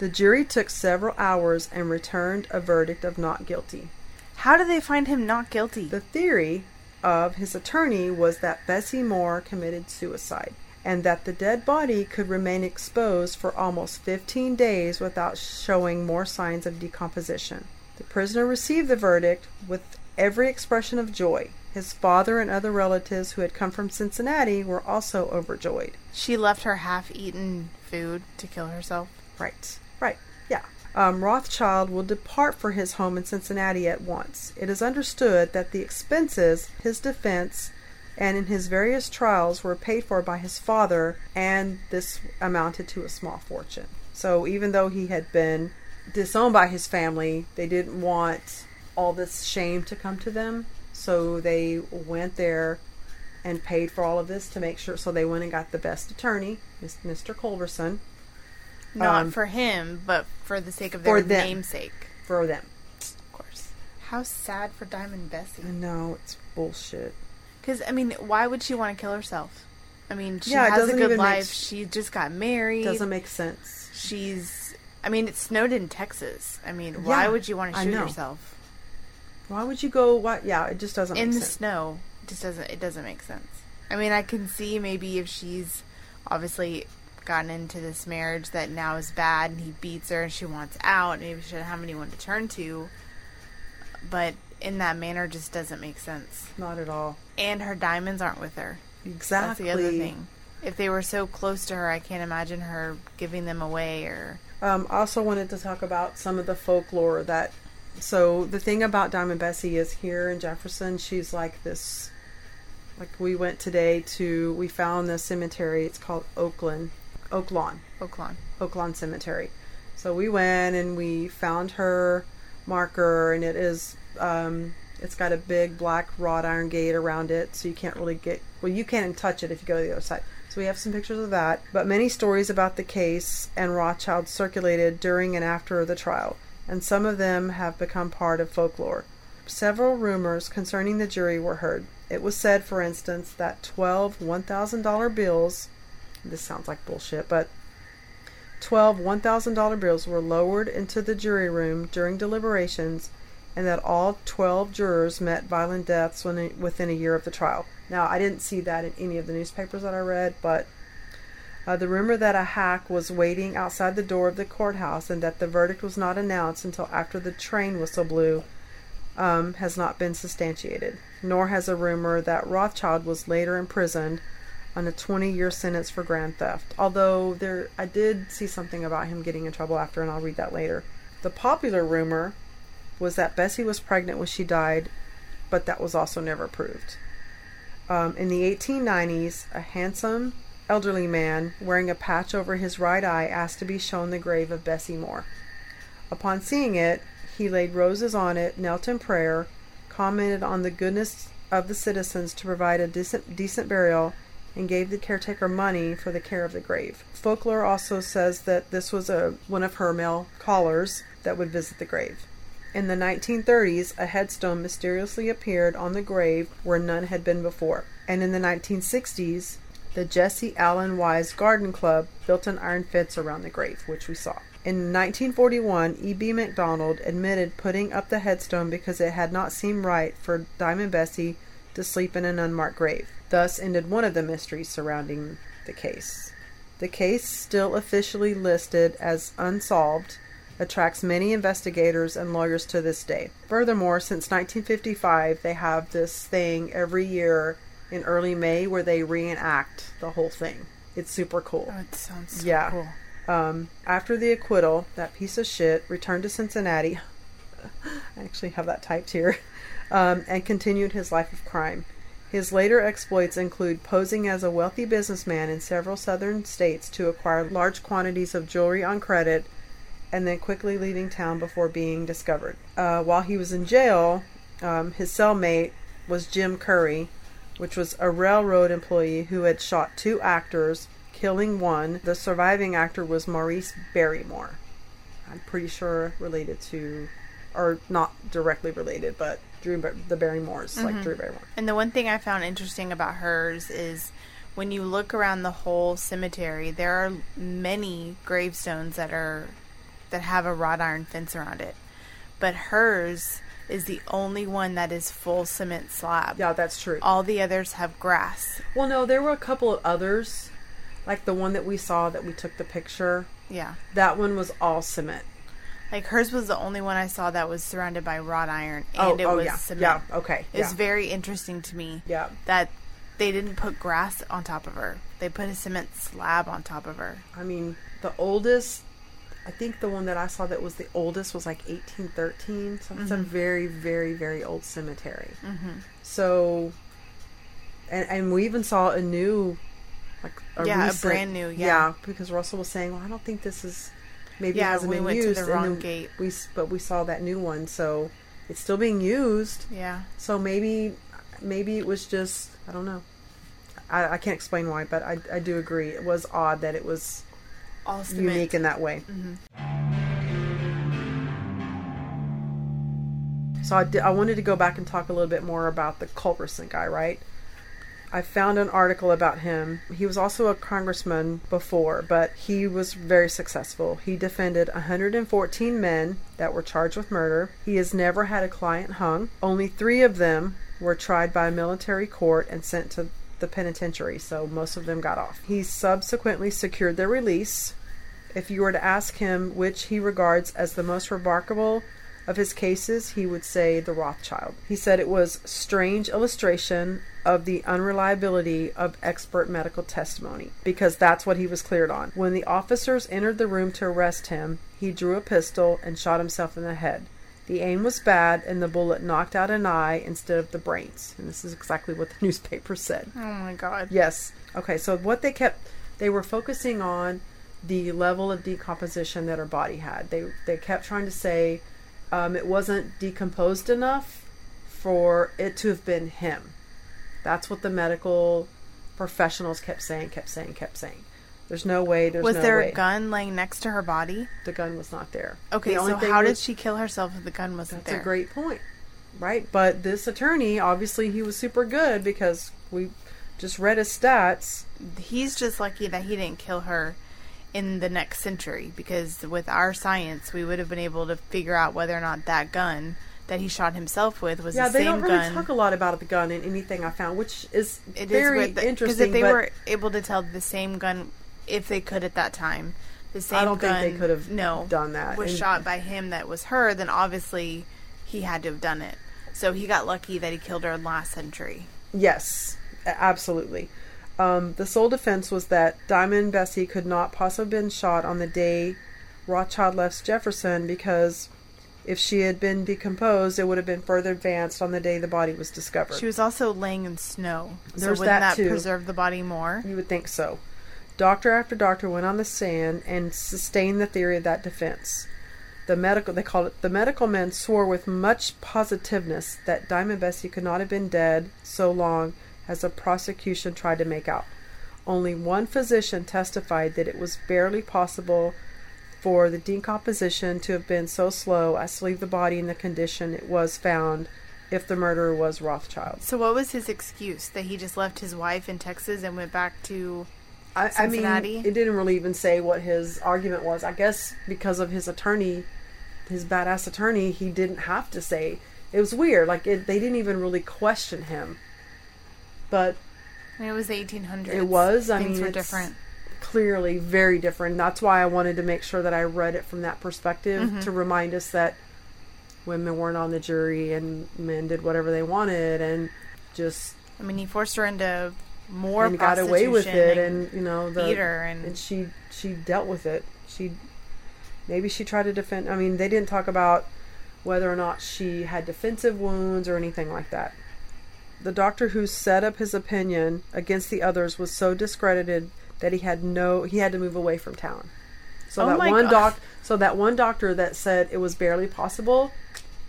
Speaker 5: The jury took several hours and returned a verdict of not guilty.
Speaker 6: How did they find him not guilty?
Speaker 5: The theory of his attorney was that Bessie Moore committed suicide and that the dead body could remain exposed for almost 15 days without showing more signs of decomposition. The prisoner received the verdict with every expression of joy. His father and other relatives who had come from Cincinnati were also overjoyed.
Speaker 6: She left her half-eaten food to kill herself.
Speaker 5: Right, right. Um, Rothschild will depart for his home in Cincinnati at once. It is understood that the expenses, his defense, and in his various trials were paid for by his father, and this amounted to a small fortune. So even though he had been disowned by his family, they didn't want all this shame to come to them. So they went there and paid for all of this to make sure. So they went and got the best attorney, Mr. Culberson,
Speaker 6: Not
Speaker 5: Um,
Speaker 6: for him, but for the sake of their
Speaker 5: them.
Speaker 6: namesake.
Speaker 5: for them.
Speaker 6: Of course. How sad for Diamond Bessie.
Speaker 5: No, it's bullshit.
Speaker 6: Because, I mean, why would she want to kill herself? I mean, she
Speaker 5: Yeah,
Speaker 6: has a good life. She just got married.
Speaker 5: Doesn't make sense.
Speaker 6: She's. I mean, it snowed in Texas. I mean, why
Speaker 5: Yeah,
Speaker 6: would you want to shoot yourself
Speaker 5: Why would you go? What? Yeah, it just doesn't
Speaker 6: in
Speaker 5: make
Speaker 6: the
Speaker 5: sense.
Speaker 6: snow? It just doesn't. It doesn't make sense. I mean, I can see maybe if she's obviously gotten into this marriage that now is bad, and he beats her, and she wants out. Maybe she doesn't have anyone to turn to. But in that manner, just doesn't make sense.
Speaker 5: Not at all.
Speaker 6: And her diamonds aren't with her.
Speaker 5: Exactly.
Speaker 6: That's the other thing. If they were so close to her, I can't imagine her giving them away or.
Speaker 5: Um, I also wanted to talk about some of the folklore that. So the thing about Diamond Bessie is here in Jefferson, she's like this. Like we went today to, we found the cemetery. It's called Oakland, Oaklawn.
Speaker 6: Oak
Speaker 5: Lawn Cemetery. So we went and we found her marker, and it is um, it's got a big black wrought iron gate around it, so you can't really get well. You can't touch it if you go to the other side. So we have some pictures of that. But many stories about the case and Rothschild circulated during and after the trial, and some of them have become part of folklore. Several rumors concerning the jury were heard. It was said, for instance, that 12 $1,000 bills, this sounds like bullshit, but 12 $1,000 bills were lowered into the jury room during deliberations, and that all 12 jurors met violent deaths within a year of the trial. Now, I didn't see that in any of the newspapers that I read, but uh, the rumor that a hack was waiting outside the door of the courthouse and that the verdict was not announced until after the train whistle blew um, has not been substantiated. Nor has a rumor that Rothschild was later imprisoned on a 20 year sentence for grand theft. Although there I did see something about him getting in trouble after and I'll read that later. The popular rumor was that Bessie was pregnant when she died, but that was also never proved. Um, in the 1890s, a handsome elderly man wearing a patch over his right eye asked to be shown the grave of Bessie Moore. Upon seeing it, he laid roses on it, knelt in prayer, commented on the goodness of the citizens to provide a decent, decent burial, and gave the caretaker money for the care of the grave. Folklore also says that this was a one of her male callers that would visit the grave. In the 1930s, a headstone mysteriously appeared on the grave where none had been before. And in the 1960s, the Jessie Allen Wise Garden Club built an iron fence around the grave, which we saw. In 1941, E.B. McDonald admitted putting up the headstone because it had not seemed right for Diamond Bessie to sleep in an unmarked grave. Thus ended one of the mysteries surrounding the case. The case, still officially listed as unsolved, attracts many investigators and lawyers to this day. Furthermore, since 1955, they have this thing every year in early May where they reenact the whole thing. It's super cool.
Speaker 6: Oh, it sounds so
Speaker 5: Yeah.
Speaker 6: cool.
Speaker 5: Um, after the acquittal, that piece of shit returned to Cincinnati. I actually have that typed here, um, and continued his life of crime. His later exploits include posing as a wealthy businessman in several southern states to acquire large quantities of jewelry on credit and then quickly leaving town before being discovered. Uh, while he was in jail, um, his cellmate was Jim Currie, which was a railroad employee who had shot two actors, killing one. The surviving actor was Maurice Barrymore. I'm pretty sure related to, or not directly related, but Drew the Barrymores, like mm-hmm. Drew Barrymore.
Speaker 6: And the one thing I found interesting about hers is when you look around the whole cemetery, there are many gravestones that are that have a wrought iron fence around it. But hers is the only one that is full cement slab.
Speaker 5: Yeah, that's true.
Speaker 6: All the others have grass.
Speaker 5: Well, no, there were a couple of others, like the one that we saw that we took the picture.
Speaker 6: Yeah.
Speaker 5: That one was all cement.
Speaker 6: Like hers was the only one I saw that was surrounded by wrought iron
Speaker 5: Oh,
Speaker 6: and it
Speaker 5: oh,
Speaker 6: was
Speaker 5: yeah,
Speaker 6: cement.
Speaker 5: yeah, okay,
Speaker 6: It's
Speaker 5: yeah.
Speaker 6: very interesting to me.
Speaker 5: Yeah.
Speaker 6: That they didn't put grass on top of her. They put a cement slab on top of her.
Speaker 5: I mean, the oldest, I think the one that I saw that was the oldest was like 1813. So it's a very, very, very old cemetery. Mm-hmm. So, and, and we even saw a new, like a
Speaker 6: Yeah, a brand new, yeah.
Speaker 5: because Russell was saying, well, I don't think this is, maybe
Speaker 6: Yeah,
Speaker 5: it hasn't
Speaker 6: we
Speaker 5: been
Speaker 6: went to the wrong gate.
Speaker 5: We, but we saw that new one. So it's still being used.
Speaker 6: Yeah.
Speaker 5: So maybe, maybe it was just I don't know. I, I can't explain why, but I, I do agree. It was odd that it was
Speaker 6: All cement.
Speaker 5: unique in that way. Mm-hmm. So I, di- I wanted to go back and talk a little bit more about the Culberson guy, right? I found an article about him. He was also a congressman before, but he was very successful. He defended 114 men that were charged with murder. He has never had a client hung. Only three of them were tried by a military court and sent to the penitentiary, so most of them got off. He subsequently secured their release. If you were to ask him which he regards as the most remarkable of his cases, he would say the Rothschild. He said it was strange illustration of the unreliability of expert medical testimony because that's what he was cleared on. When the officers entered the room to arrest him, he drew a pistol and shot himself in the head. The aim was bad and the bullet knocked out an eye instead of the brains. And this is exactly what the newspaper said.
Speaker 6: Oh my god.
Speaker 5: Yes. Okay, so what they kept they were focusing on the level of decomposition that her body had. They they kept trying to say um, it wasn't decomposed enough for it to have been him. That's what the medical professionals kept saying, kept saying, kept saying. There's no way. There's
Speaker 6: Was
Speaker 5: no
Speaker 6: there
Speaker 5: way.
Speaker 6: a gun laying next to her body?
Speaker 5: The gun was not there.
Speaker 6: Okay,
Speaker 5: The
Speaker 6: so how did she kill herself if the gun wasn't
Speaker 5: That's
Speaker 6: there?
Speaker 5: a great point, right? But this attorney, obviously, he was super good because we just read his stats.
Speaker 6: He's just lucky that he didn't kill her in the next century because with our science, we would have been able to figure out whether or not that gun that he shot himself with was
Speaker 5: Yeah,
Speaker 6: the
Speaker 5: they
Speaker 6: same
Speaker 5: don't really
Speaker 6: gun.
Speaker 5: talk a lot about the gun in anything I found, which is
Speaker 6: It is
Speaker 5: very
Speaker 6: weird that-
Speaker 5: interesting.
Speaker 6: Because if they were able to tell the same gun, if they could at that time, the same I
Speaker 5: don't think they could have
Speaker 6: no
Speaker 5: done that.
Speaker 6: was
Speaker 5: And-
Speaker 6: shot by him that was her. Then obviously he had to have done it. So he got lucky that he killed her in last century.
Speaker 5: Yes, absolutely. Um, the sole defense was that Diamond Bessie could not possibly have been shot on the day Rothschild left Jefferson because if she had been decomposed, it would have been further advanced on the day the body was discovered.
Speaker 6: She was also laying in snow.
Speaker 5: There's
Speaker 6: so wouldn't
Speaker 5: that
Speaker 6: that,
Speaker 5: too.
Speaker 6: preserve the body more?
Speaker 5: You would think so. Doctor after doctor went on the stand and sustained the theory of that defense. The medical they called it the medical men swore with much positiveness that Diamond Bessie could not have been dead so long as the prosecution tried to make out. Only one physician testified that it was barely possible for the decomposition to have been so slow as to leave the body in the condition it was found if the murderer was Rothschild.
Speaker 6: So what was his excuse? That he just left his wife in Texas and went back to
Speaker 5: I, I mean,
Speaker 6: Cincinnati?
Speaker 5: it didn't really even say what his argument was. I guess because of his attorney, his badass attorney, he didn't have to say. It was weird. Like it, they didn't even really question him. But
Speaker 6: it was the 1800s.
Speaker 5: it was. I
Speaker 6: Things
Speaker 5: mean,
Speaker 6: were different.
Speaker 5: Clearly, very different. That's why I wanted to make sure that I read it from that perspective
Speaker 6: Mm-hmm.
Speaker 5: to remind us that women weren't on the jury and men did whatever they wanted and just
Speaker 6: I mean, he forced her into more
Speaker 5: and got away with it
Speaker 6: prostitution
Speaker 5: and you know the
Speaker 6: and-
Speaker 5: and she she dealt with it she maybe she tried to defend i mean they didn't talk about whether or not she had defensive wounds or anything like that. The doctor who set up his opinion against the others was so discredited that he had no he had to move away from town. So
Speaker 6: Oh
Speaker 5: that one
Speaker 6: God.
Speaker 5: doc so that one doctor that said it was barely possible,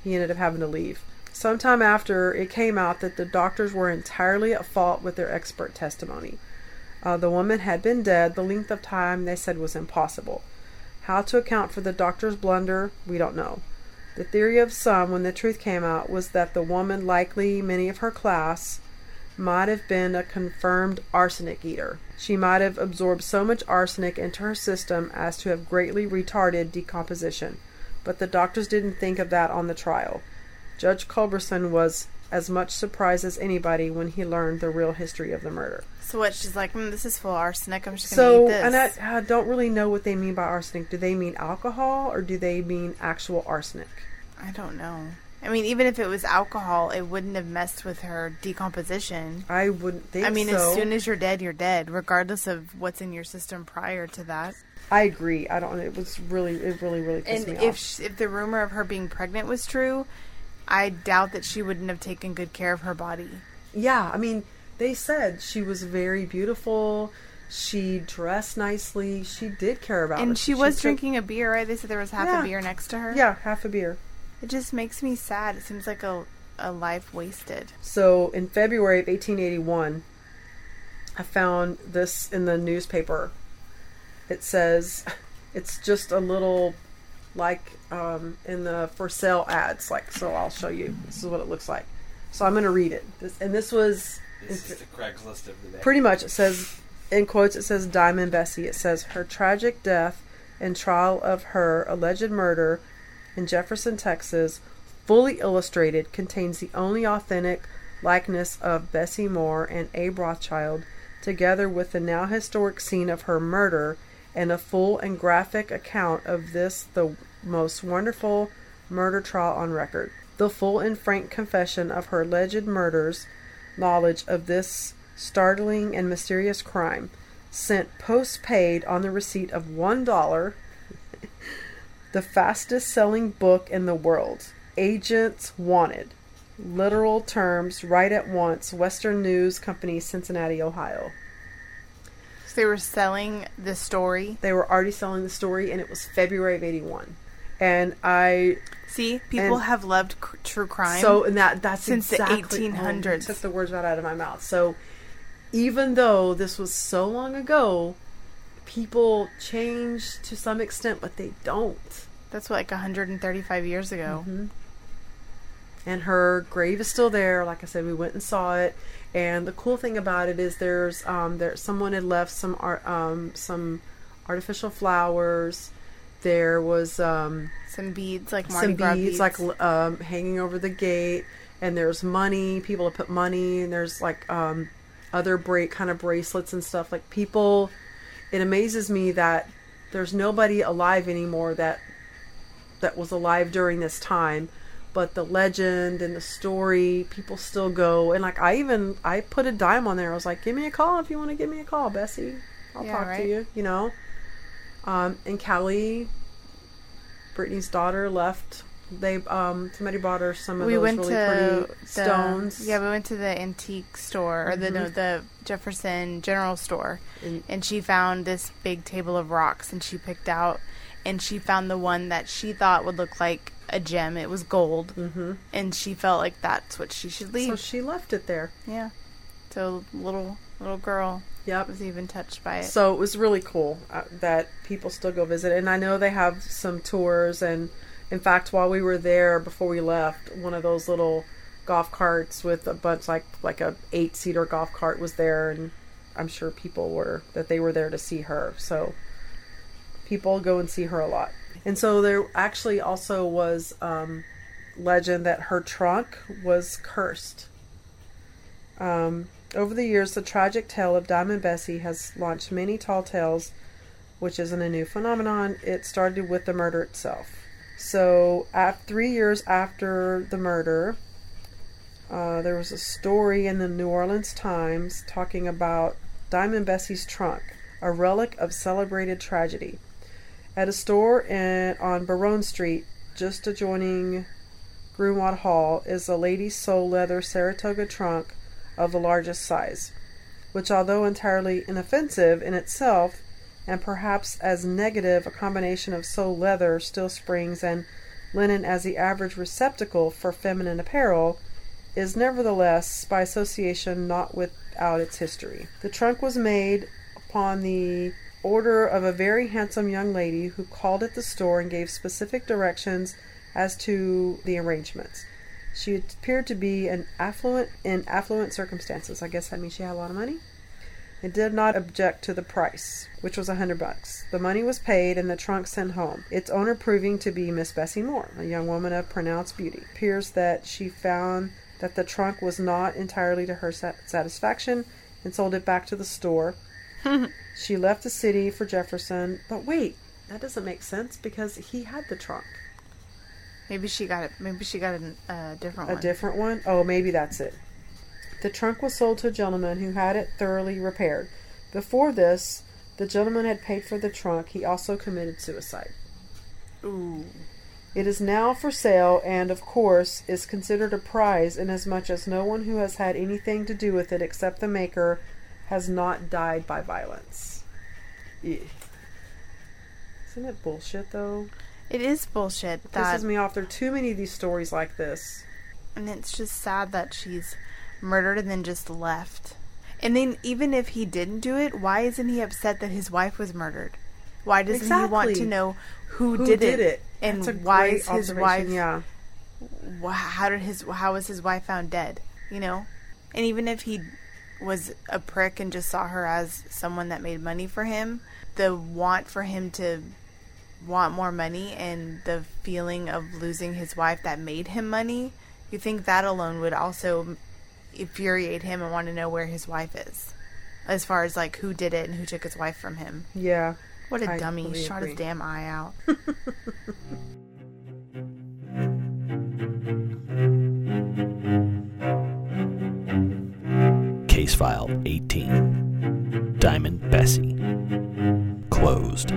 Speaker 5: he ended up having to leave. Sometime after, it came out that the doctors were entirely at fault with their expert testimony. Uh, the woman had been dead. The length of time they said was impossible. How to account for the doctor's blunder, we don't know. The theory of some, when the truth came out, was that the woman, likely many of her class, might have been a confirmed arsenic eater. She might have absorbed so much arsenic into her system as to have greatly retarded decomposition. But the doctors didn't think of that on the trial. Judge Culberson was as much surprised as anybody when he learned the real history of the murder.
Speaker 6: So what? She's like, mm, this is full of arsenic. I'm just gonna
Speaker 5: So,
Speaker 6: eat this.
Speaker 5: and I, I don't really know what they mean by arsenic. Do they mean alcohol or do they mean actual arsenic?
Speaker 6: I don't know. I mean, even if it was alcohol, it wouldn't have messed with her decomposition.
Speaker 5: I wouldn't think
Speaker 6: I mean,
Speaker 5: so.
Speaker 6: as soon as you're dead, you're dead, regardless of what's in your system prior to that.
Speaker 5: I agree. I don't. It was really, it really, really pissed
Speaker 6: And
Speaker 5: me
Speaker 6: if
Speaker 5: off.
Speaker 6: sh if the rumor of her being pregnant was true, I doubt that she wouldn't have taken good care of her body.
Speaker 5: yeah, I mean, they said she was very beautiful. She dressed nicely. She did care about. her.
Speaker 6: And she was
Speaker 5: took-
Speaker 6: drinking a beer, right? They said there was half
Speaker 5: Yeah.
Speaker 6: a beer next to her.
Speaker 5: Yeah, half a beer.
Speaker 6: It just makes me sad. It seems like a a life wasted.
Speaker 5: So in February of 1881, I found this in the newspaper. It says, it's just a little like um, in the for sale ads. Like, so I'll show you. This is what it looks like. So I'm going to read it. This, and this was
Speaker 7: This is the Craigslist of the day.
Speaker 5: pretty much it says in quotes it says diamond bessie it says her tragic death and trial of her alleged murder in jefferson texas fully illustrated contains the only authentic likeness of bessie moore and abe rothschild together with the now historic scene of her murder and a full and graphic account of this the most wonderful murder trial on record. The full and frank confession of her alleged murders knowledge of this startling and mysterious crime, sent post-paid on the receipt of one dollar, the fastest selling book in the world. Agents wanted. Literal terms, right at once. Western News Company, Cincinnati, Ohio.
Speaker 6: So they were selling the story.
Speaker 5: They were already selling the story, and it was February of '81. And I
Speaker 6: See, people have loved cr- true crime.
Speaker 5: So and that that's
Speaker 6: Since the 1800s.
Speaker 5: Oh, took the words right out of my mouth. So even though this was so long ago, people change to some extent, but they don't.
Speaker 6: that's what, like 135 years ago.
Speaker 5: Mm-hmm. And her grave is still there. Like I said, we went and saw it. And the cool thing about it is there's um there someone had left some art um some artificial flowers. There was um
Speaker 6: Some beads, like Mardi
Speaker 5: some beads,
Speaker 6: beads.
Speaker 5: like um, hanging over the gate, and there's money. People have put money, and there's like um, other break kind of bracelets and stuff. Like people, it amazes me that there's nobody alive anymore that that was alive during this time. But the legend and the story, people still go. And like I even I put a dime on there. I was like, "Give me a call if you want to give me a call, Bessie. I'll
Speaker 6: Yeah,
Speaker 5: talk
Speaker 6: right.
Speaker 5: to you." You know. Um, and Callie, Britney's daughter, left. They um somebody bought her some of
Speaker 6: we
Speaker 5: those
Speaker 6: went
Speaker 5: really
Speaker 6: to
Speaker 5: pretty
Speaker 6: the,
Speaker 5: stones. Mm-hmm.
Speaker 6: Yeah, we went to the antique store or the no, the Jefferson General Store,
Speaker 5: And-
Speaker 6: and she found this big table of rocks, and she picked out, and she found the one that she thought would look like a gem. It was gold, mm-hmm. and she felt like that's what she should leave.
Speaker 5: So she left it there.
Speaker 6: yeah, so little little girl
Speaker 5: Yep.
Speaker 6: was even touched by it.
Speaker 5: So it was really cool uh, that people still go visit. And I know they have some tours. And in fact, while we were there before we left, one of those little golf carts with a bunch like like a eight seater golf cart was there, and I'm sure people were that they were there to see her. So people go and see her a lot. And so there actually also was um, legend that her trunk was cursed. Um, over the years, the tragic tale of Diamond Bessie has launched many tall tales, which isn't a new phenomenon. It started with the murder itself. So, at three years after the murder, uh, there was a story in the New Orleans Times talking about Diamond Bessie's trunk, a relic of celebrated tragedy. At a store in, on Baronne Street, just adjoining Grunewald Hall is a lady's sole leather Saratoga trunk of the largest size, which, although entirely inoffensive in itself, and perhaps as negative a combination of sole leather, steel springs, and linen as the average receptacle for feminine apparel, is nevertheless, by association, not without its history. The trunk was made upon the order of a very handsome young lady who called at the store and gave specific directions as to the arrangements. She appeared to be an affluent in affluent circumstances. I guess that means she had a lot of money. And did not object to the price, which was a hundred bucks. The money was paid and the trunk sent home. Its owner proving to be Miss Bessie Moore, a young woman of pronounced beauty. It appears that she found that the trunk was not entirely to her satisfaction and sold it back to the store. she left the city for Jefferson, but wait, that doesn't make sense because he had the trunk.
Speaker 6: Maybe she got it. Maybe she got a uh, different
Speaker 5: A
Speaker 6: one.
Speaker 5: different one? Oh, maybe that's it. The trunk was sold to a gentleman who had it thoroughly repaired. Before this, the gentleman had paid for the trunk. He also committed suicide.
Speaker 6: Ooh.
Speaker 5: It is now for sale and, of course, is considered a prize inasmuch as no one who has had anything to do with it except the maker has not died by violence. Isn't it bullshit, though?
Speaker 6: It is bullshit.
Speaker 5: It
Speaker 6: That
Speaker 5: pisses me off. There are too many of these stories like this.
Speaker 6: and it's just sad that she's murdered and then just left. And then even if he didn't do it, why isn't he upset that his wife was murdered? Why doesn't he want to know who,
Speaker 5: Who
Speaker 6: did,
Speaker 5: did
Speaker 6: it?
Speaker 5: it?
Speaker 6: And why is his wife?
Speaker 5: Yeah.
Speaker 6: How did his? How was his wife found dead? You know, and even if he was a prick and just saw her as someone that made money for him, the want for him to want more money and the feeling of losing his wife that made him money, you think that alone would also infuriate him and want to know where his wife is, as far as like who did it and who took his wife from him.
Speaker 5: Yeah.
Speaker 6: What a
Speaker 5: I
Speaker 6: dummy! He
Speaker 5: totally
Speaker 6: shot
Speaker 5: agree.
Speaker 6: his damn eye out.
Speaker 4: Case file 18. Diamond Bessie. Closed.